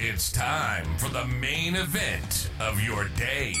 It's time for the main event of your day.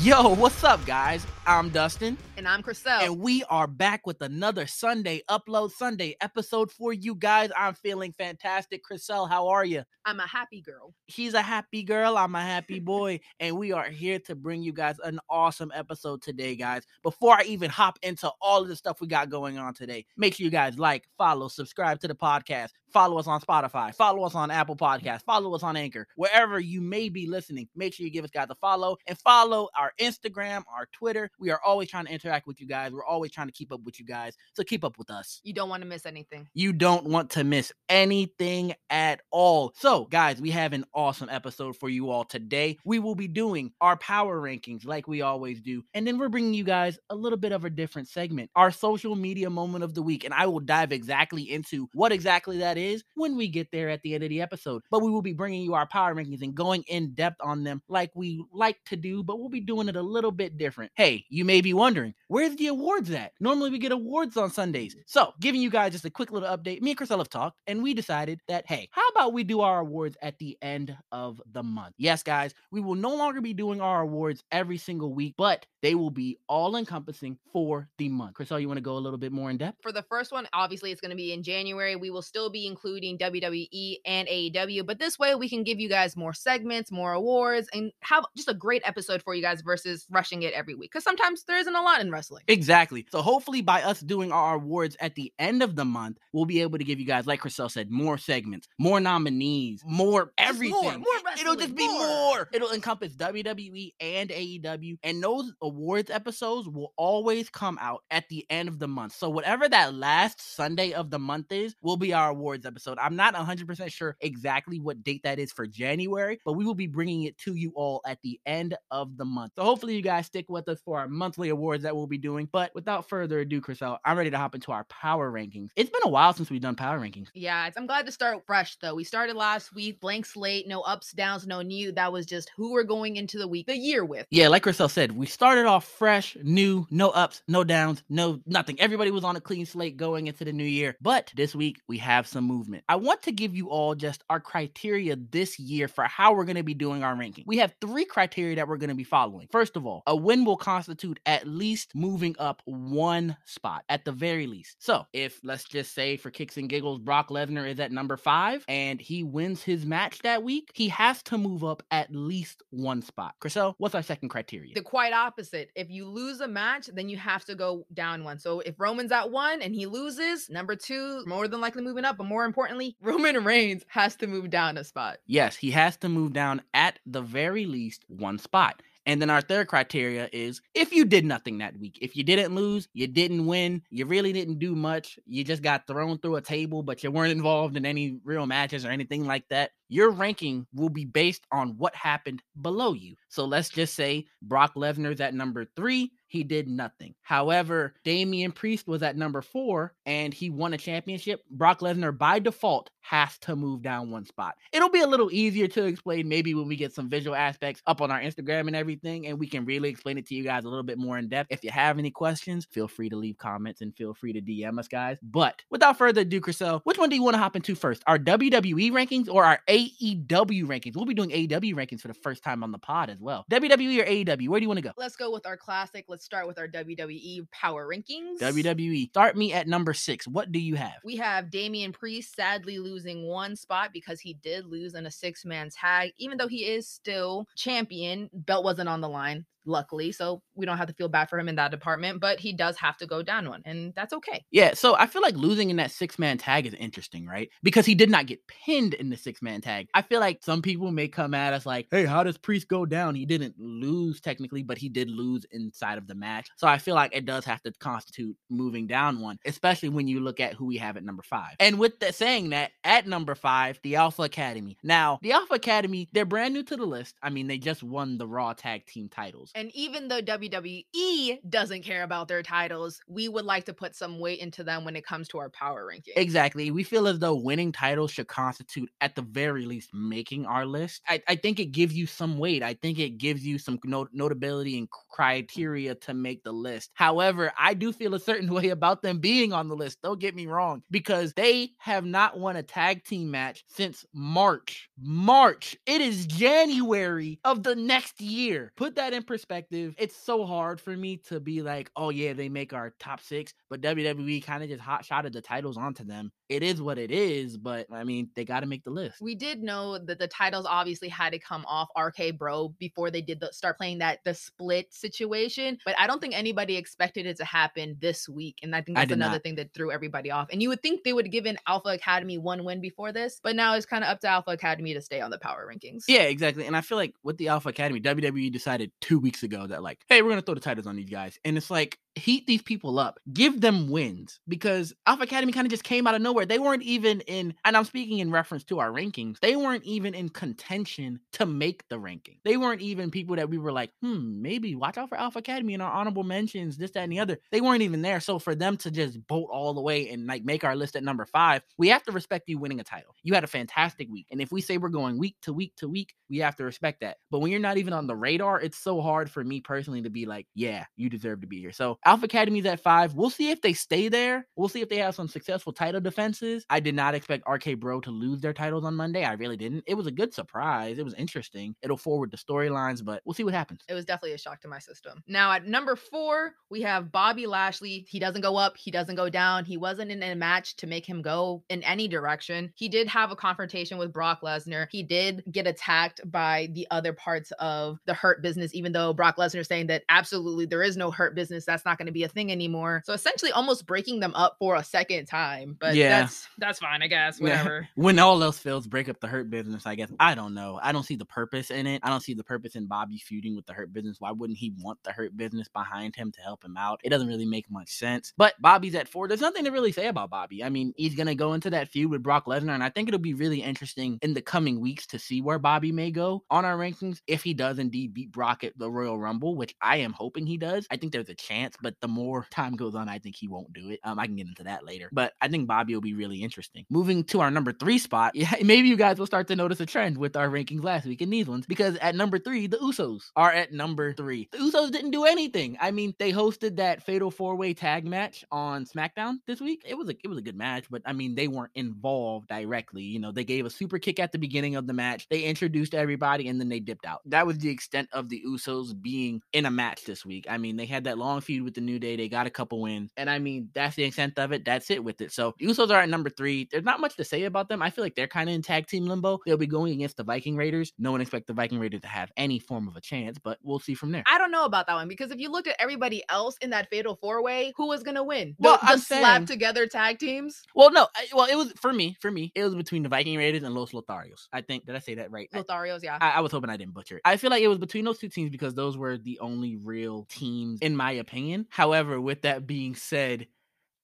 Yo, what's up, guys? I'm Dustin. And I'm Chriselle. And we are back with another Sunday Upload Sunday episode for you guys. I'm feeling fantastic. Chriselle, how are you? I'm a happy girl. She's a happy girl. I'm a happy boy. and we are here to bring you guys an awesome episode today, guys. Before I even hop into all of the stuff we got going on today, make sure you guys like, follow, subscribe to the podcast. Follow us on Spotify. Follow us on Apple Podcasts. Follow us on Anchor. Wherever you may be listening, make sure you give us guys a follow and follow our Instagram, our Twitter. We are always trying to interact with you guys. We're always trying to keep up with you guys. So keep up with us. You don't want to miss anything. You don't want to miss anything at all. So, guys, we have an awesome episode for you all today. We will be doing our power rankings like we always do. And then we're bringing you guys a little bit of a different segment, our social media moment of the week. And I will dive exactly into what exactly that is when we get there at the end of the episode. But we will be bringing you our power rankings and going in depth on them like we like to do, but we'll be doing it a little bit different. Hey, you may be wondering, where's the awards at? Normally we get awards on Sundays. So, giving you guys just a quick little update, me and Chriselle have talked, and we decided that, hey, how about we do our awards at the end of the month? Yes, guys, we will no longer be doing our awards every single week, but they will be all encompassing for the month. Chriselle, you want to go a little bit more in depth? For the first one, obviously it's going to be in January. We will still be including WWE and AEW, but this way we can give you guys more segments, more awards, and have just a great episode for you guys versus rushing it every week. Because sometimes there isn't a lot in wrestling. Exactly. So hopefully by us doing our awards at the end of the month, we'll be able to give you guys, like Chriselle said, more segments, more nominees, more Just everything. more, more It'll just be more. more. It'll encompass WWE and AEW. And those awards episodes will always come out at the end of the month. So whatever that last Sunday of the month is, will be our awards episode. I'm not 100% sure exactly what date that is for January, but we will be bringing it to you all at the end of the month. So hopefully you guys stick with us for our monthly awards that we'll be doing. But without further ado, Chriselle, I'm ready to hop into our power rankings. It's been a while since we've done power rankings. Yeah, I'm glad to start fresh though. We started last week, blank slate, no ups, downs, no new. That was just who we're going into the week, the year with. Yeah, like Chriselle said, we started off fresh, new, no ups, no downs, no nothing. Everybody was on a clean slate going into the new year. But this week, we have some movement. I want to give you all just our criteria this year for how we're going to be doing our ranking. We have three criteria that we're going to be following. First of all, a win will constitute at least moving up one spot, at the very least. So if, let's just say, for kicks and giggles, Brock Lesnar is at number five and he wins his match that week, he has to move up at least one spot. Chriselle, what's our second criteria? The quite opposite. If you lose a match, then you have to go down one. So if Roman's at one and he loses, number two, more than likely moving up. But more importantly, Roman Reigns has to move down a spot. Yes, he has to move down at the very least one spot. And then our third criteria is if you did nothing that week, if you didn't lose, you didn't win, you really didn't do much, you just got thrown through a table, but you weren't involved in any real matches or anything like that, your ranking will be based on what happened below you. So let's just say Brock Lesnar's at number three, he did nothing. However, Damian Priest was at number four and he won a championship. Brock Lesnar, by default, has to move down one spot. It'll be a little easier to explain maybe when we get some visual aspects up on our Instagram and everything, and we can really explain it to you guys a little bit more in depth. If you have any questions, feel free to leave comments and feel free to DM us, guys. But without further ado, Chriselle, which one do you want to hop into first? Our WWE rankings or our AEW rankings? We'll be doing AEW rankings for the first time on the pod as well. WWE or AEW? Where do you want to go? Let's go with our classic. Let's start with our WWE power rankings. WWE. Start me at number six. What do you have? We have Damian Priest sadly losing one spot because he did lose in a six man tag. Even though he is still champion, belt wasn't on the line. Luckily. So we don't have to feel bad for him in that department, but he does have to go down one, and that's okay. Yeah, so I feel like losing in that six man tag is interesting, right? Because he did not get pinned in the six man tag. I feel like some people may come at us like, hey, how does Priest go down? He didn't lose technically, but he did lose inside of the match. So I feel like it does have to constitute moving down one, especially when you look at who we have at number five. And with that saying that, at number five, the Alpha Academy. Now, the Alpha Academy, they're brand new to the list. I mean, they just won the Raw Tag Team titles. And even though WWE doesn't care about their titles, we would like to put some weight into them when it comes to our power ranking. Exactly. We feel as though winning titles should constitute, at the very least, making our list. I, I think it gives you some weight. I think it gives you some not- notability and criteria to make the list. However, I do feel a certain way about them being on the list. Don't get me wrong, because they have not won a tag team match since March. March. It is January of the next year. Put that in perspective. It's so hard for me to be like, oh yeah, they make our top six, but WWE kind of just hot shotted the titles onto them. It is what it is, but I mean, they got to make the list. We did know that the titles obviously had to come off RK Bro before they did the start playing that the split situation, but I don't think anybody expected it to happen this week, and I think that's did another not. thing that threw everybody off. And you would think they would have given Alpha Academy one win before this, but now it's kind of up to Alpha Academy to stay on the power rankings. Yeah, exactly. And I feel like with the Alpha Academy, WWE decided two weeks ago that like, hey, we're gonna throw the titles on these guys, and it's like heat these people up, give them wins because Alpha Academy kind of just came out of nowhere. They weren't even in, and I'm speaking in reference to our rankings. They weren't even in contention to make the ranking. They weren't even people that we were like, hmm, maybe watch out for Alpha Academy and our honorable mentions, this, that, and the other. They weren't even there. So for them to just bolt all the way and like make our list at number five, we have to respect you winning a title. You had a fantastic week, and if we say we're going week to week to week, we have to respect that. But when you're not even on the radar, it's so hard for me personally to be like, yeah, you deserve to be here. So Alpha Academy's at five. We'll see if they stay there. We'll see if they have some successful title defenses. I did not expect RK Bro to lose their titles on Monday. I really didn't. It was a good surprise. It was interesting. It'll forward the storylines, but we'll see what happens. It was definitely a shock to my system. Now at number four, we have Bobby Lashley. He doesn't go up, he doesn't go down. He wasn't in a match to make him go in any direction. He did have a confrontation with Brock Lesnar. He did get attacked by the other parts of the hurt business, even though Brock Lesnar saying that absolutely there is no hurt business. That's not going to be a thing anymore. So essentially almost breaking them up for a second time. But Yeah. that's that's fine, I guess. Yeah. Whatever. When all else fails, break up the hurt business, I guess. I don't know. I don't see the purpose in it. I don't see the purpose in Bobby feuding with the hurt business. Why wouldn't he want the hurt business behind him to help him out? It doesn't really make much sense. But Bobby's at four. There's nothing to really say about Bobby. I mean, he's going to go into that feud with Brock Lesnar, and I think it'll be really interesting in the coming weeks to see where Bobby may go on our rankings if he does indeed beat Brock at the Royal Rumble, which I am hoping he does. I think there's a chance, but the more time goes on, I think he won't do it. Um, I can get into that later. But I think Bobby will be really interesting. Moving to our number three spot, yeah, maybe you guys will start to notice a trend with our rankings last week in these ones because at number three, the Usos are at number three. The Usos didn't do anything. I mean, they hosted that fatal four way tag match on SmackDown this week. It was a it was a good match, but I mean, they weren't involved directly. You know, they gave a super kick at the beginning of the match. They introduced everybody and then they dipped out. That was the extent of the Usos being in a match this week. I mean, they had that long feud with the New Day. They got a couple wins, and I mean, that's the extent of it. That's it with it. So the Usos are at number three. There's not much to say about them. I feel like they're kind of in tag team limbo. They'll be going against the Viking Raiders. No one expects the Viking Raiders to have any form of a chance, but we'll see from there. I don't know about that one because if you looked at everybody else in that fatal four way, who was gonna win? Well, the, the I'm together tag teams. Well, no, I, well, it was for me. For me, it was between the Viking Raiders and Los Lotharios. I think. Did I say that right? Lotharios, yeah. I, I was hoping I didn't butcher it. I feel like it was between those two teams because those were the only real teams, in my opinion. However, with that being said,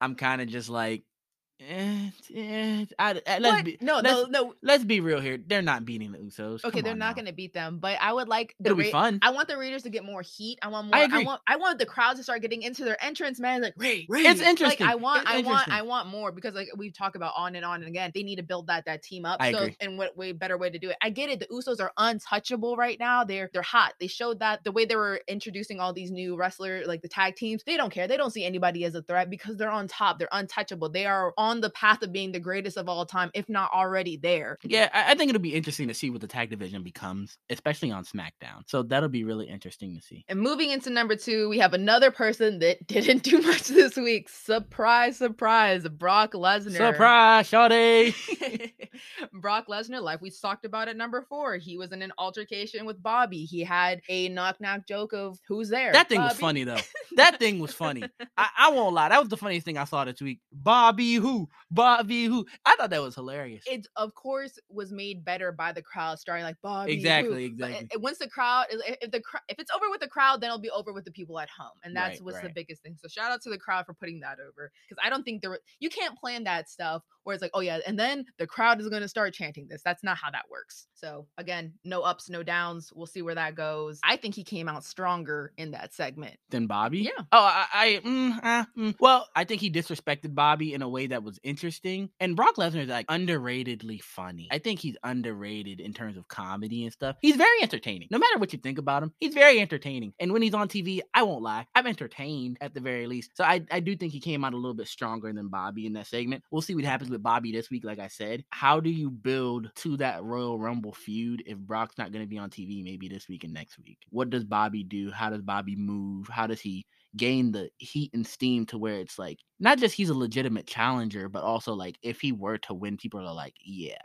I'm kind of just like, eh, eh, I, I- let's What? be no, let's, no, no. let's be real here. They're not beating the Usos. Okay, Come they're not gonna beat them, but I would like the It'll be fun. I want the Raiders to get more heat. I want more. I I, want. I want the crowd to start getting into their entrance, man. Like Ray, Ray. It's interesting. Like. I want. It's I want. I want more because like we talk about on and on and again. They need to build that that team up. I so agree. and what way better way to do it? I get it. The Usos are untouchable right now. They're they're hot. They showed that the way they were introducing all these new wrestler like the tag teams. They don't care. They don't see anybody as a threat because they're on top. They're untouchable. They are on the path of being the greatest of all time, if not already there. Yeah, I, I think it'll be interesting to see what the tag division becomes, especially on SmackDown. So that'll be really interesting to see. And moving into number two, we have another person that didn't do much this week. Surprise, surprise, Brock Lesnar. Surprise, Shawty! Brock Lesnar, like we talked about at number four, he was in an altercation with Bobby. He had a knock knock joke of who's there. That thing was funny though. That thing was funny. I, I won't lie. That was the funniest thing I saw this week. Bobby who? Bobby who? I thought that was hilarious. It of course was made better by the crowd starting like Bobby. who?" Exactly, But exactly. once the crowd, if if the if it's over with the crowd, then it'll be over with the people at home, and that's Right, what's the biggest thing. So shout out to the crowd for putting that over because I don't think there you can't plan that stuff where it's like, oh yeah, and then the crowd is gonna start chanting this. That's not how that works. So again, no ups, no downs. We'll see where that goes. I think he came out stronger in that segment. Than Bobby? Yeah. Oh, I, I mm, uh, mm. well, I think he disrespected Bobby in a way that was interesting. And Brock Lesnar is like underratedly funny. I think he's underrated in terms of comedy and stuff. He's very entertaining. No matter what you think about him, he's very entertaining. And when he's on TV, I won't lie, I'm entertained at the very least. So I, I do think he came out a little bit stronger than Bobby in that segment. We'll see what happens with Bobby this week. Like I said, how do you build to that Royal Rumble feud if Brock's not going to be on TV maybe this week and next week? What does Bobby do? How does Bobby move? How does he gain the heat and steam to where it's like not just he's a legitimate challenger, but also like if he were to win, people are like, yeah.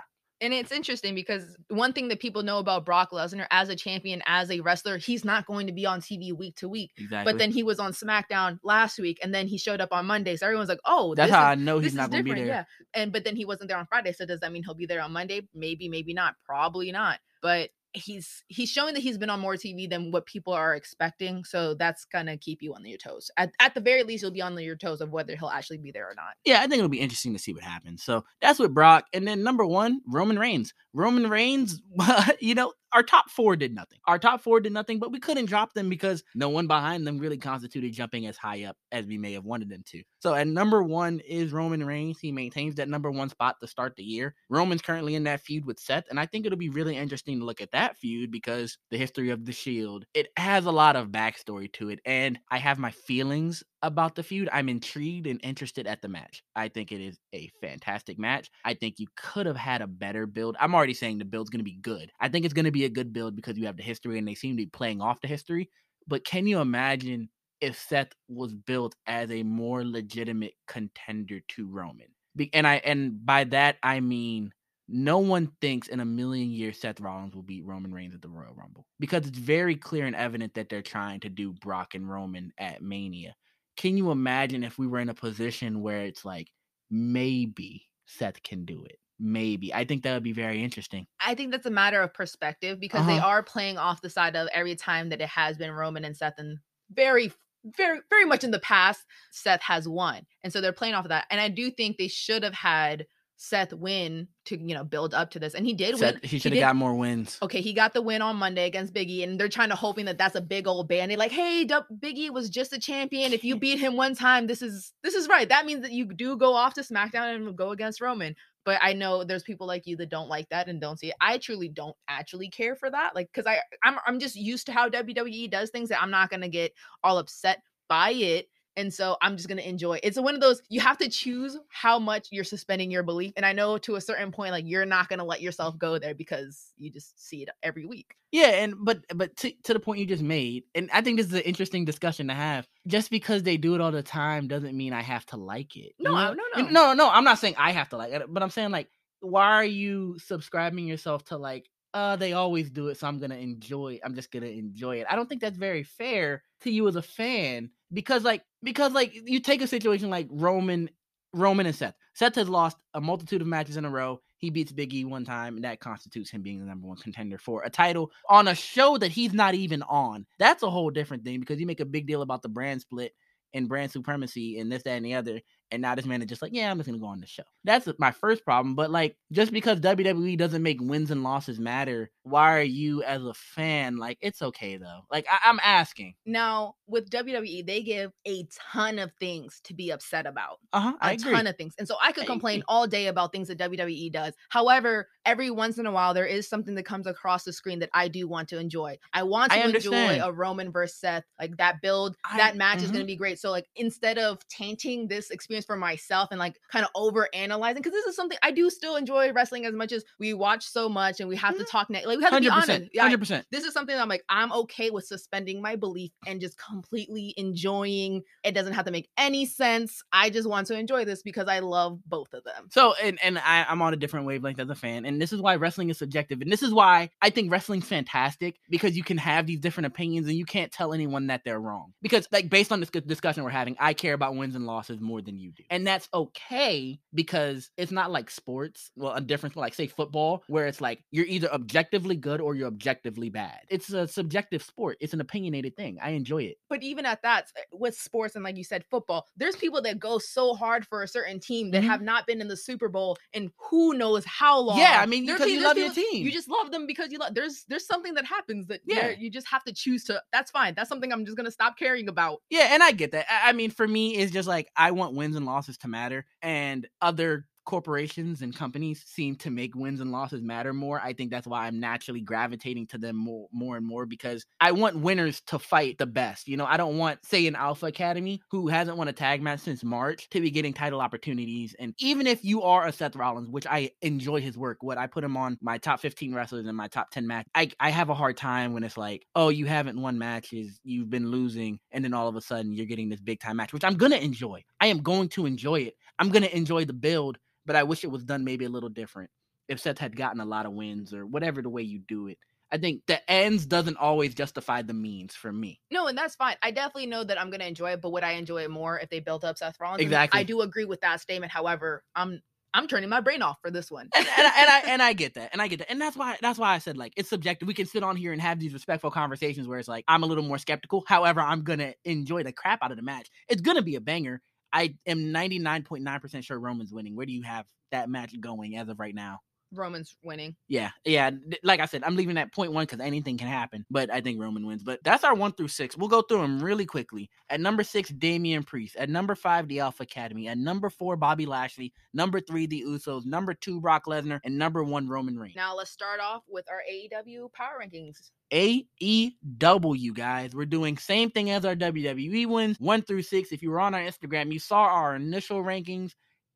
And it's interesting because one thing that people know about Brock Lesnar as a champion, as a wrestler, he's not going to be on TV week to week. Exactly. But then he was on SmackDown last week, and then he showed up on Monday. So everyone's like, "Oh, that's how is- I know he's not going to be there. Yeah. And but then he wasn't there on Friday. So does that mean he'll be there on Monday? Maybe, maybe not. Probably not. But he's he's showing that he's been on more TV than what people are expecting. So that's gonna keep you on your toes. At, at the very least, you'll be on your toes of whether he'll actually be there or not. Yeah, I think it'll be interesting to see what happens. So that's with Brock. And then number one, Roman Reigns. Roman Reigns, you know, our top four did nothing. Our top four did nothing, but we couldn't drop them because no one behind them really constituted jumping as high up as we may have wanted them to. So at number one is Roman Reigns. He maintains that number one spot to start the year. Roman's currently in that feud with Seth, and I think it'll be really interesting to look at that feud because the history of the Shield, it has a lot of backstory to it, and I have my feelings about the feud. I'm intrigued and interested at the match. I think it is a fantastic match. I think you could have had a better build. I'm already saying the build's going to be good. I think it's going to be a good build because you have the history and they seem to be playing off the history. But can you imagine if Seth was built as a more legitimate contender to Roman? And I and by that I mean no one thinks in a million years Seth Rollins will beat Roman Reigns at the Royal Rumble because it's very clear and evident that they're trying to do Brock and Roman at Mania can you imagine if we were in a position where it's like maybe Seth can do it? Maybe. I think that would be very interesting. I think that's a matter of perspective because they Uh-huh. are playing off the side of every time that it has been Roman and Seth, and very, very, very much in the past, Seth has won, and so they're playing off of that. And I do think they should have had Seth win to you know build up to this, and he did Seth, win. he should have got more wins. Okay, he got the win on Monday against Biggie, and they're trying to hoping that that's a big old band-aid. Like, hey, Biggie was just a champion. If you beat him one time, this is this is right. That means that you do go off to SmackDown and go against Roman. But I know there's people like you that don't like that and don't see it. I truly don't actually care for that, like, because I I'm I'm just used to how WWE does things that I'm not gonna get all upset by it. And so I'm just gonna enjoy. It's one of those you have to choose how much you're suspending your belief. And I know to a certain point, like you're not gonna let yourself go there because you just see it every week. Yeah, and but but to, to the point you just made, and I think this is an interesting discussion to have. Just because they do it all the time doesn't mean I have to like it. No, know? no, no. no, no. I'm not saying I have to like it, but I'm saying like, why are you subscribing yourself to like, uh, they always do it, so I'm gonna enjoy. It. I'm just gonna enjoy it. I don't think that's very fair to you as a fan because like because like you take a situation like Roman, Roman and Seth. Seth has lost a multitude of matches in a row. He beats Big E one time, and that constitutes him being the number one contender for a title on a show that he's not even on. That's a whole different thing because you make a big deal about the brand split and brand supremacy and this, that, and the other. And now this man is just like, yeah, I'm just gonna go on the show. That's my first problem. But like, just because WWE doesn't make wins and losses matter, why are you as a fan like it's okay though? Like I- I'm asking. Now with WWE, they give a ton of things to be upset about. Uh huh. a agree. ton of things. And so I could complain all day about things that WWE does. However, every once in a while there is something that comes across the screen that I do want to enjoy. I want I to enjoy a Roman versus Seth, like that build, I- that match is mhm. going to be great. So like instead of tainting this experience for myself and like kind of over analyzing because this is something I do still enjoy wrestling as much as we watch so much and we have to Mhm. talk ne- like we have to be honest. Yeah, Hundred percent. this is something that I'm like, I'm okay with suspending my belief and just completely enjoying. It doesn't have to make any sense. I just want to enjoy this because I love both of them. So and and I, I'm on a different wavelength as a fan, And this is why wrestling is subjective. And this is why I think wrestling's fantastic because you can have these different opinions and you can't tell anyone that they're wrong. Because, like, based on this good discussion we're having, I care about wins and losses more than you do. And that's okay because it's not like sports. Well, a difference, like, say, football, where it's like you're either objectively good or you're objectively bad. It's a subjective sport, it's an opinionated thing. I enjoy it. But even at that, with sports and like you said, football, there's people that go so hard for a certain team that Mhm. have not been in the Super Bowl and who knows how long. Yeah, I mean, because you love your team. You just love them because you love. There's there's something that happens that yeah, Yeah. you just have to choose to. That's fine. That's something I'm just gonna stop caring about. Yeah, and I get that. I I mean, for me, it's just like I want wins and losses to matter, and other corporations and companies seem to make wins and losses matter more. I think that's why I'm naturally gravitating to them more, more and more because I want winners to fight the best. You know, I don't want, say, an Alpha Academy who hasn't won a tag match since March to be getting title opportunities. And even if you are a Seth Rollins, which I enjoy his work, what I put him on my top 15 wrestlers and my top 10 match, I, I have a hard time when it's like, oh, you haven't won matches, you've been losing, and then all of a sudden you're getting this big time match, which I'm gonna enjoy. I am going to enjoy it. I'm gonna enjoy the build, but I wish it was done maybe a little different. If Seth had gotten a lot of wins or whatever the way you do it. I think the ends doesn't always justify the means for me. No, and that's fine. I definitely know that I'm gonna enjoy it, but would I enjoy it more if they built up Seth Rollins? Exactly. I do agree with that statement. However, I'm I'm turning my brain off for this one. and, and, I- and I and I get that, and I get that, and that's why that's why I said like it's subjective. We can sit on here and have these respectful conversations where it's like I'm a little more skeptical. However, I'm gonna enjoy the crap out of the match. It's gonna be a banger. I am 99.9 percent sure Roman's winning. Where do you have that match going as of right now? Roman's winning. Yeah, yeah. Like I said, I'm leaving at point one because anything can happen. But I think Roman wins. But that's our one through six. We'll go through them really quickly. At number six, Damian Priest. At number five, the Alpha Academy. At number four, Bobby Lashley. Number three, the Usos. Number two, Brock Lesnar. And number one, Roman Reigns. Now let's start off with our AEW power rankings. AEW, guys. We're doing same thing as our WWE ones, one through six. If you were on our Instagram, you saw our initial rankings.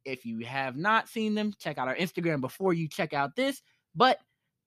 If you have not seen them, check out our Instagram before you check out this. But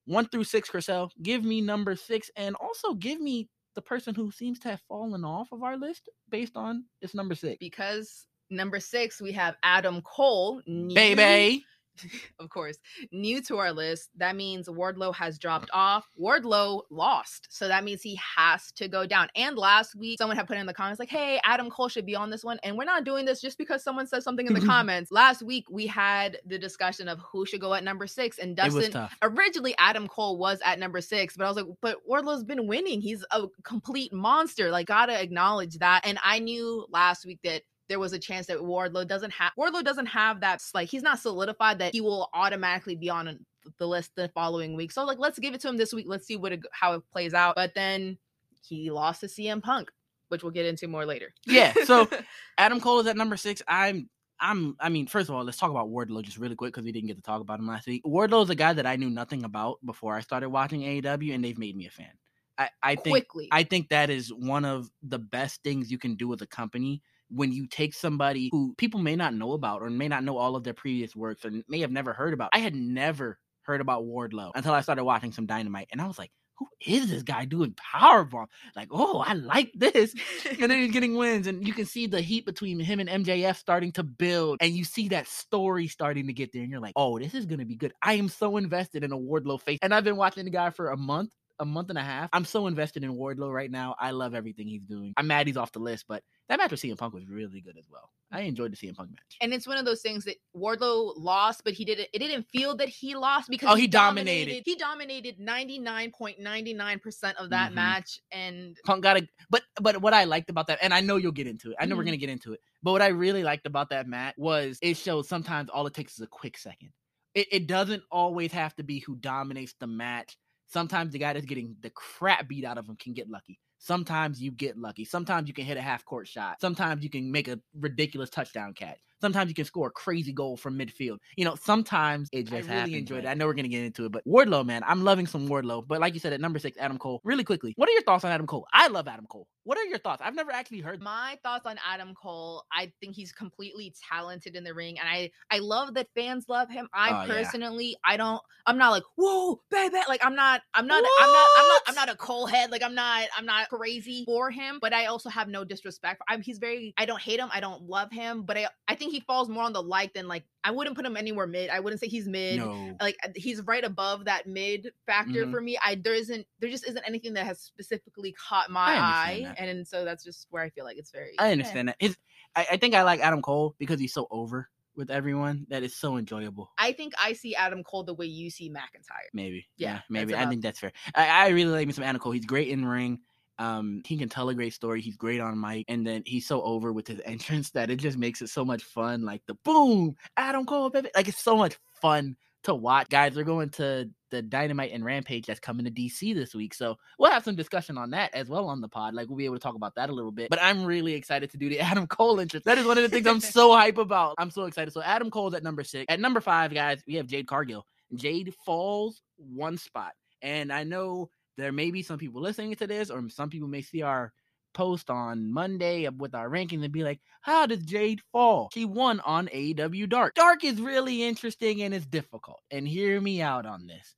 one through six, Chriselle, give me number six, and also give me the person who seems to have fallen off of our list based on it's number six. Because number six, we have Adam Cole. new- Baby. of course, new to our list. That means Wardlow has dropped off. Wardlow lost. So that means he has to go down. And last week, someone had put in the comments, like, hey, Adam Cole should be on this one. And we're not doing this just because someone says something in the comments. Last week, we had the discussion of who should go at number six. And Dustin, originally Adam Cole was at number six, but I was like, but Wardlow's been winning. He's a complete monster. Like, gotta acknowledge that. And I knew last week that there was a chance that Wardlow doesn't have Wardlow doesn't have that like he's not solidified that he will automatically be on an- the list the following week. So like let's give it to him this week. Let's see what it, how it plays out. But then he lost to CM Punk, which we'll get into more later. Yeah. So Adam Cole is at number six. I'm I'm I mean, first of all, let's talk about Wardlow just really quick because we didn't get to talk about him last week. Wardlow is a guy that I knew nothing about before I started watching AEW, and they've made me a fan. I, I think quickly. I think that is one of the best things you can do with a company when you take somebody who people may not know about or may not know all of their previous works or may have never heard about. I had never heard about Wardlow until I started watching some Dynamite, and I was like, "Who is this guy doing powerbomb? Like, oh, I like this." and then he's getting wins, and you can see the heat between him and MJF starting to build, and you see that story starting to get there, and you're like, "Oh, this is gonna be good." I am so invested in a Wardlow face, and I've been watching the guy for a month, a month and a half. I'm so invested in Wardlow right now. I love everything he's doing. I'm mad he's off the list, but that match with CM Punk was really good as well. I enjoyed the CM Punk match. and it's one of those things that Wardlow lost, but he didn't. It didn't feel that he lost because Oh, he dominated. He dominated ninety nine point ninety nine percent of that Mhm. match, and Punk got a but but what I liked about that, and I know you'll get into it. I know we're Mhm. gonna get into it. But what I really liked about that match was it shows sometimes all it takes is a quick second. It it doesn't always have to be who dominates the match. Sometimes the guy that's getting the crap beat out of him can get lucky. Sometimes you get lucky. Sometimes you can hit a half court shot. Sometimes you can make a ridiculous touchdown catch. Sometimes you can score a crazy goal from midfield. You know, sometimes it just I really happens. enjoyed it. I know we're gonna get into it, but Wardlow, man, I'm loving some Wardlow. But like you said, at number six, Adam Cole. Really quickly, what are your thoughts on Adam Cole? I love Adam Cole. What are your thoughts? I've never actually heard. my thoughts on Adam Cole, I think he's completely talented in the ring, and I I love that fans love him. I Oh, yeah. personally, I don't, I'm not like whoa, baby, like I'm not, I'm not, I'm not, I'm not, I'm not a Cole head, like I'm not, I'm not crazy for him, but I also have no disrespect. For, I'm, he's very, I don't hate him, I don't love him, but I I think think he falls more on the like than like I wouldn't put him anywhere mid. I wouldn't say he's mid. No. Like uh, he's right above that mid factor Mhm. for me. I there isn't there just isn't anything that has specifically caught my eye, that. and so that's just where I feel like it's very. I understand that. His, I, I think I like Adam Cole because he's so over with everyone that is so enjoyable. I think I see Adam Cole the way you see McIntyre. Maybe. Yeah, Yeah, maybe. I think that's fair. I, I really like me some Adam Cole. He's great in ring. Um, he can tell a great story. He's great on mic, and then he's so over with his entrance that it just makes it so much fun. Like the boom, Adam Cole, baby. Like it's so much fun to watch. Guys, we're going to the Dynamite and Rampage that's coming to DC this week, so we'll have some discussion on that as well on the pod. Like we'll be able to talk about that a little bit. But I'm really excited to do the Adam Cole entrance. That is one of the things I'm so hype about. I'm so excited. So Adam Cole's at number six. At number five, guys, we have Jade Cargill. Jade falls one spot. And I know there may be some people listening to this, or some people may see our post on Monday with our rankings and be like, How does Jade fall? She won on AEW Dark. Dark is really interesting and it's difficult. And hear me out on this.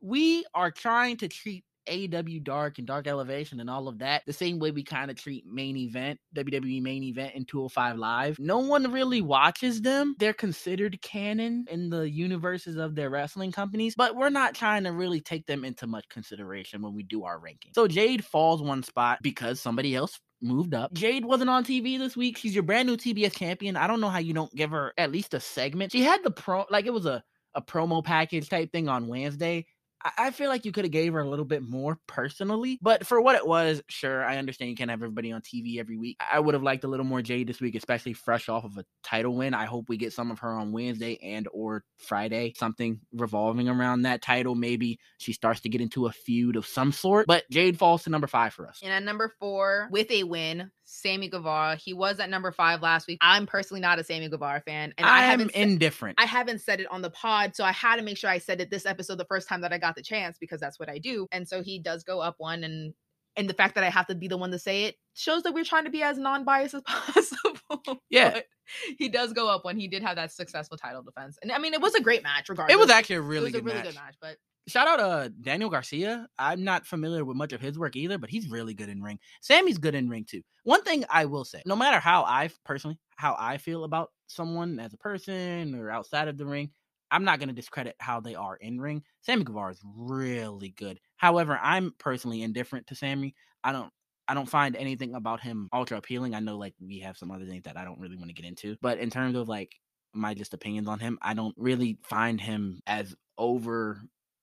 We are trying to treat AW Dark and Dark Elevation and all of that the same way we kind of treat main event, WWE main event and 205 Live. No one really watches them. They're considered canon in the universes of their wrestling companies, but we're not trying to really take them into much consideration when we do our ranking. So Jade falls one spot because somebody else moved up. Jade wasn't on TV this week. She's your brand new TBS champion. I don't know how you don't give her at least a segment. She had the pro like it was a a promo package type thing on Wednesday. I- feel like you could have gave her a little bit more personally, but for what it was, sure, I understand you can't have everybody on TV every week. I would have liked a little more Jade this week, especially fresh off of a title win. I hope we get some of her on Wednesday and or Friday, something revolving around that title. Maybe she starts to get into a feud of some sort. But Jade falls to number five for us. And at number four, with a win, Sammy Guevara. He was at number five last week. I'm personally not a Sammy Guevara fan, and I, I am haven't. said- indifferent. I haven't said it on the pod, so I had to make sure I said it this episode the first time that I got the chance because that's what I do. And so he does go up one, and and the fact that I have to be the one to say it shows that we're trying to be as non-biased as possible. Yeah. But he does go up one. He did have that successful title defense, and I mean it was a great match. Regardless, it was actually a It really was a good really match. good match, but Shout out uh Daniel Garcia. I'm not familiar with much of his work either, but he's really good in ring. Sammy's good in ring too. One thing I will say, no matter how I personally how I feel about someone as a person or outside of the ring, I'm not gonna discredit how they are in ring. Sammy Guevara is really good. However, I'm personally indifferent to Sammy. I don't I don't find anything about him ultra appealing. I know like we have some other things that I don't really want to get into, but in terms of like my just opinions on him, I don't really find him as over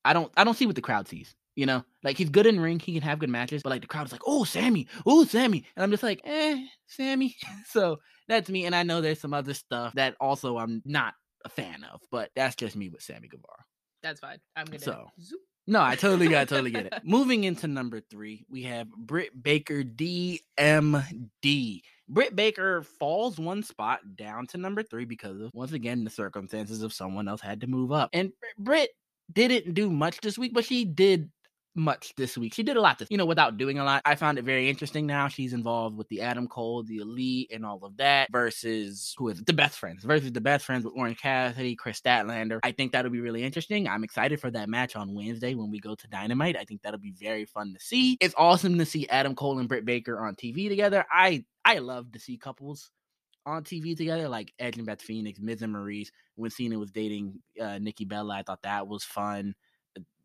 I don't I don't see what the crowd sees. You know, like he's good in ring, he can have good matches, but like the crowd is like, "Oh, Sammy, oh, Sammy," and I'm just like, "Eh, Sammy." so that's me, and I know there's some other stuff that also I'm not a fan of, but that's just me with Sammy Guevara. that's fine. I'm gonna So, zoop. No, I totally got, totally get it. Moving into number three, we have Britt Baker DMD. Britt Baker falls one spot down to number three because of once again the circumstances of someone else had to move up, and Britt didn't do much this week, but she did much this week. She did a lot this, you know, without doing a lot. I found it very interesting now. She's involved with the Adam Cole, the Elite, and all of that versus who is it? the best friends versus the best friends with Orange Cassidy, Kris Statlander. I think that'll be really interesting. I'm excited for that match on Wednesday when we go to Dynamite. I think that'll be very fun to see. It's awesome to see Adam Cole and Britt Baker on TV together. I I love to see couples on TV together, like Edge and Beth Phoenix, Miz and Maryse. When Cena was dating uh, Nikki Bella, I thought that was fun.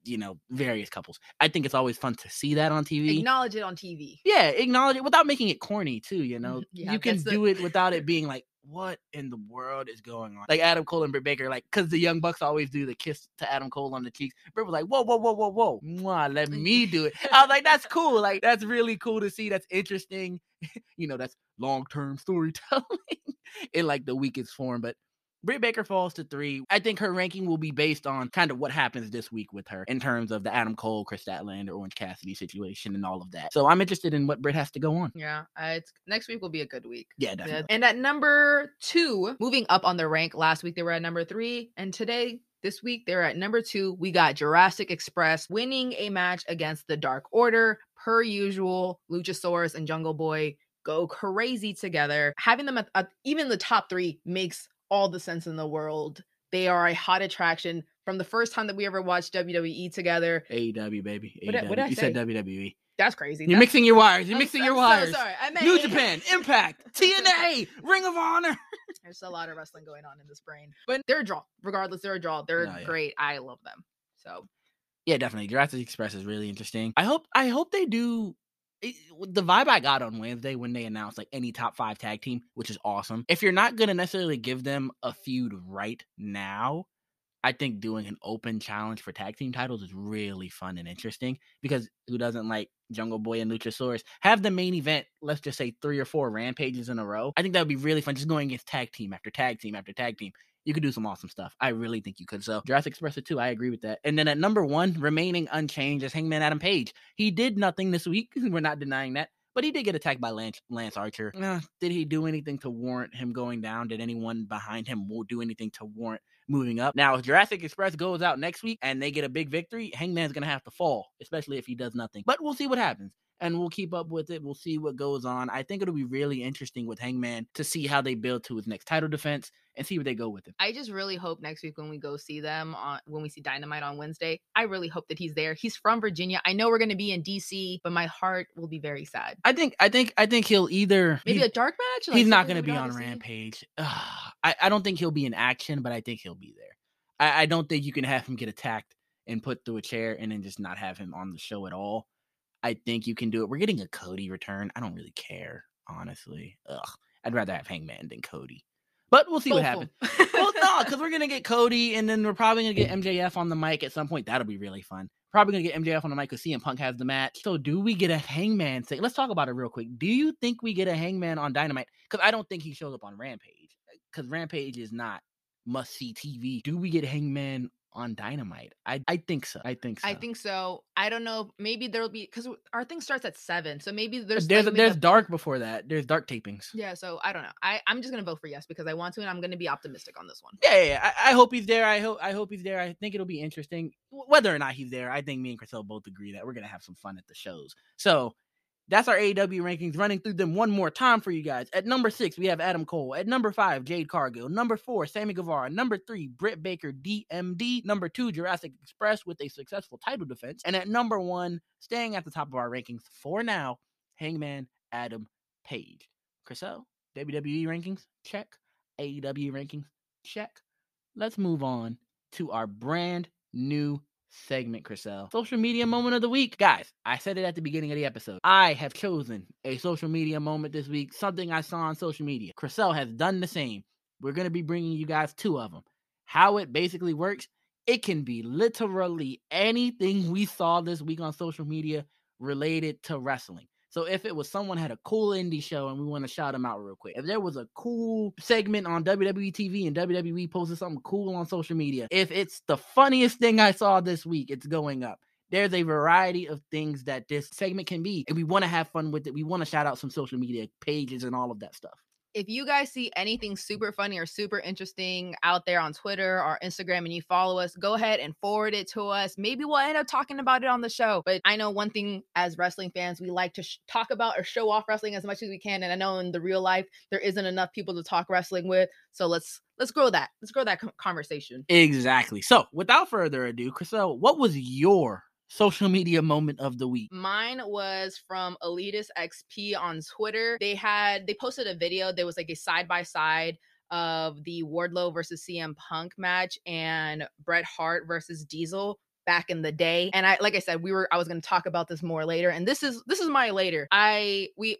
You know, various couples. I think it's always fun to see that on TV. Acknowledge it on TV. yeah, acknowledge it without making it corny too. You know, mm-hmm. Yeah, you can that's the- do it without it being like, what in the world is going on? Like Adam Cole and Britt Baker, like because the Young Bucks always do the kiss to Adam Cole on the cheeks. Britt was like, whoa, whoa, whoa, whoa, whoa, Mwah, let me do it. I was like, that's cool. Like that's really cool to see. That's interesting. you know, that's long term storytelling in like the weakest form, but. Britt Baker falls to three. I think her ranking will be based on kind of what happens this week with her in terms of the Adam Cole, Kris Statlander, Orange Cassidy situation and all of that. So I'm interested in what Britt has to go on. Yeah, uh, it's next week will be a good week. Yeah, definitely. And at number two, moving up on the rank, last week they were at number three, and today, this week, they're at number two. We got Jurassic Express winning a match against the Dark Order. Per usual, Luchasaurus and Jungle Boy go crazy together. Having them at, at even the top three makes all the sense in the world. They are a hot attraction. from the first time that we ever watched WWE together. AEW baby. What AEW. what I you said? WWE. That's crazy. You're That's- mixing your wires. You're I'm mixing so- your so wires. sorry. I meant New Japan, Impact, TNA, Ring of Honor. There's a lot of wrestling going on in this brain, but they're a draw. Regardless, they're a draw. They're No, yeah. great. I love them. So Yeah, definitely. Jurassic Express is really interesting. I hope I hope they do Eh, it, the vibe I got on Wednesday when they announced like any top five tag team, which is awesome. If you're not gonna necessarily give them a feud right now, I think doing an open challenge for tag team titles is really fun and interesting because who doesn't like Jungle Boy and Luchasaurus? Have the main event, let's just say three or four rampages in a row. I think that would be really fun just going against tag team after tag team after tag team. You could do some awesome stuff. I really think you could. So Jurassic Express 2, I agree with that. And then at number one, remaining unchanged is Hangman Adam Page. He did nothing this week. We're not denying that. But he did get attacked by Lance, Lance Archer. Uh, did he do anything to warrant him going down? Did anyone behind him do anything to warrant moving up? Now, if Jurassic Express goes out next week and they get a big victory, Hangman's going to have to fall, especially if he does nothing. But we'll see what happens and we'll keep up with it. We'll see what goes on. I think it'll be really interesting with Hangman to see how they build to his next title defense and see where they go with it. I just really hope next week when we go see them on when we see Dynamite on Wednesday, I really hope that he's there. He's from Virginia. I know we're gonna be in DC, but my heart will be very sad. I think I think I think he'll either Maybe he's, a dark match. like he's not going to be on? Rampage. Ugh, I I don't think he'll be in action, but I think he'll be there. I, I don't think you can have him get attacked and put through a chair and then just not have him on the show at all. I think you can do it. We're getting a Cody return. I don't really care, honestly. Ugh, I'd rather have Hangman than Cody. But we'll see what happens. well, no, because we're gonna get Cody, and then we're probably gonna get MJF on the mic at some point. That'll be really fun. Probably gonna get MJF on the mic because CM Punk has the match. So, do we get a Hangman? Say, Let's talk about it real quick. Do you think we get a Hangman on Dynamite? Because I don't think he shows up on Rampage. Because Rampage is not must see TV. Do we get Hangman on Dynamite? I I think so. I think so. I think so. I don't know. Maybe there'll be because our thing starts at seven, so maybe uh, there's there's like, there's dark before that. There's dark tapings. Yeah, so I don't know. I I'm just gonna vote for yes because I want to, and I'm gonna be optimistic on this one. Yeah, yeah, yeah. I, I hope he's there. I hope I hope he's there. I think it'll be interesting. Whether or not he's there, I think me and Chriselle both agree that we're gonna have some fun at the shows. So that's our AEW rankings. Running through them one more time for you guys. At number six, we have Adam Cole. At number five, Jade Cargill. Number four, Sammy Guevara. Number three, Britt Baker, DMD. Number two, Jurassic Express with a successful title defense. And at number one, staying at the top of our rankings for now, Hangman Adam Page. Chriselle, WWE rankings, check. AEW rankings, check. Let's move on to our brand new segment, Chriselle. Social media moment of the week. Guys, I said it at the beginning of the episode. I have chosen a social media moment this week, something I saw on social media. Chriselle has done the same. We're going to be bringing you guys two of them. How it basically works, it can be literally anything we saw this week on social media related to wrestling. So if it was someone had a cool indie show and we want to shout them out real quick, if there was a cool segment on WWE TV and WWE posted something cool on social media, if it's the funniest thing I saw this week, it's going up. There's a variety of things that this segment can be, and we want to have fun with it. We want to shout out some social media pages and all of that stuff. If you guys see anything super funny or super interesting out there on Twitter or Instagram and you follow us, go ahead and forward it to us. Maybe we'll end up talking about it on the show. But I know one thing as wrestling fans, we like to sh- talk about or show off wrestling as much as we can. And I know in the real life, there isn't enough people to talk wrestling with. So let's let's grow that. Let's grow that conversation. Exactly. So without further ado, Chriselle, what was your social media moment of the week? Mine was from Elitus XP on Twitter. They had they posted a video. There was like a side by side of the Wardlow versus CM Punk match and Bret Hart versus Diesel back in the day. And I like I said, we were I was going to talk about this more later. And this is this is my later. I we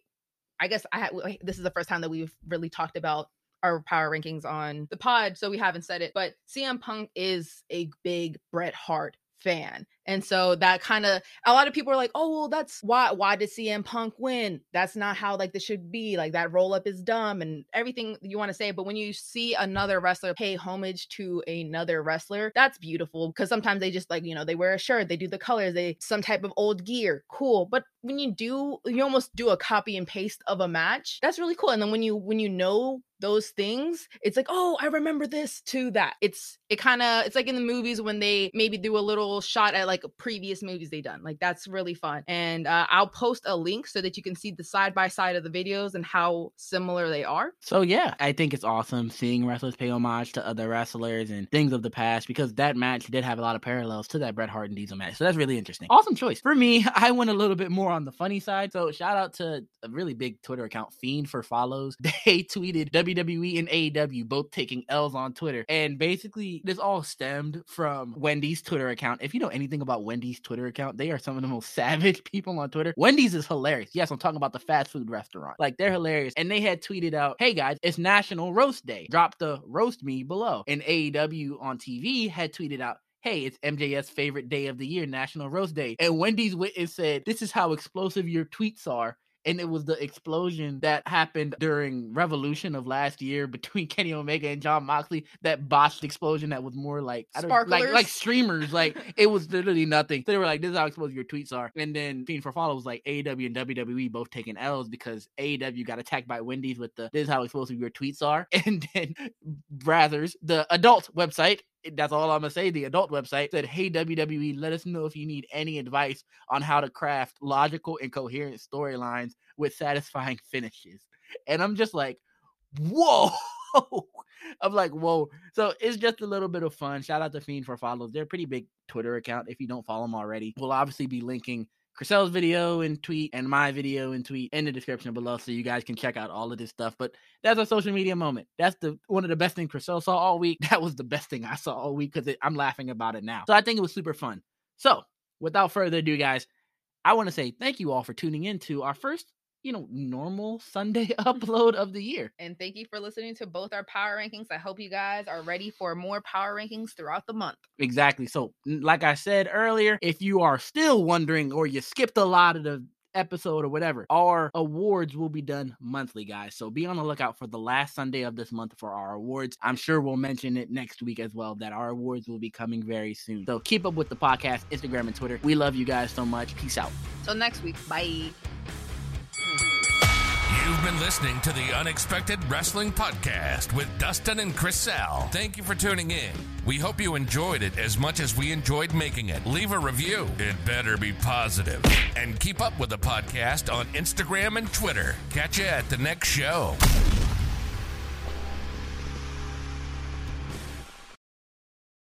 I guess I this is the first time that we've really talked about our power rankings on the pod, so we haven't said it. But CM Punk is a big Bret Hart fan. And so that kind of a lot of people are like, "Oh, well that's why why did CM Punk win? That's not how like this should be. Like that roll up is dumb and everything you want to say, but when you see another wrestler pay homage to another wrestler, that's beautiful because sometimes they just like, you know, they wear a shirt, they do the colors, they some type of old gear. Cool. But when you do you almost do a copy and paste of a match, that's really cool. And then when you when you know those things, it's like, oh, I remember this to that. It's it kind of it's like in the movies when they maybe do a little shot at like previous movies they done. Like that's really fun. And uh, I'll post a link so that you can see the side by side of the videos and how similar they are. So yeah, I think it's awesome seeing wrestlers pay homage to other wrestlers and things of the past because that match did have a lot of parallels to that Bret Hart and Diesel match. So that's really interesting. Awesome choice. For me, I went a little bit more on the funny side. So shout out to a really big Twitter account, Fiend for Follows. They tweeted WWE and AEW both taking L's on Twitter. And basically, this all stemmed from Wendy's Twitter account. If you know anything about Wendy's Twitter account, they are some of the most savage people on Twitter. Wendy's is hilarious. Yes, I'm talking about the fast food restaurant. Like they're hilarious. And they had tweeted out, hey guys, it's National Roast Day. Drop the roast me below. And AEW on TV had tweeted out, hey, it's MJF's favorite day of the year, National Roast Day. And Wendy's witness said, this is how explosive your tweets are and it was the explosion that happened during Revolution of last year between Kenny Omega and Jon Moxley. That botched explosion that was more like I don't, like like streamers. Like it was literally nothing. So they were like, "This is how explosive your tweets are." And then Fiend for Follow was like, AEW and WWE both taking L's because AEW got attacked by Wendy's with the "This is how explosive your tweets are," and then Brazzers, the adult website, that's all I'm gonna say. The adult website said, "Hey WWE, let us know if you need any advice on how to craft logical and coherent storylines with satisfying finishes." And I'm just like, "Whoa!" I'm like, "Whoa!" So it's just a little bit of fun. Shout out to Fiend for follows. They're a pretty big Twitter account. If you don't follow them already, we'll obviously be linking Chriselle's video and tweet and my video and tweet in the description below so you guys can check out all of this stuff. But that's a social media moment. That's the one of the best things Chriselle saw all week. That was the best thing I saw all week because I'm laughing about it now. So I think it was super fun. So without further ado, guys, I want to say thank you all for tuning in to our first you know, normal Sunday upload of the year. And thank you for listening to both our power rankings. I hope you guys are ready for more power rankings throughout the month. Exactly. So, like I said earlier, if you are still wondering or you skipped a lot of the episode or whatever. Our awards will be done monthly, guys. So be on the lookout for the last Sunday of this month for our awards. I'm sure we'll mention it next week as well that our awards will be coming very soon. So keep up with the podcast, Instagram, and Twitter. We love you guys so much. Peace out. Till next week. Bye. Listening to the Unexpected Wrestling Podcast with Dustin and Chriselle. Thank you for tuning in. We hope you enjoyed it as much as we enjoyed making it. Leave a review. It better be positive. And keep up with the podcast on Instagram and Twitter. Catch you at the next show.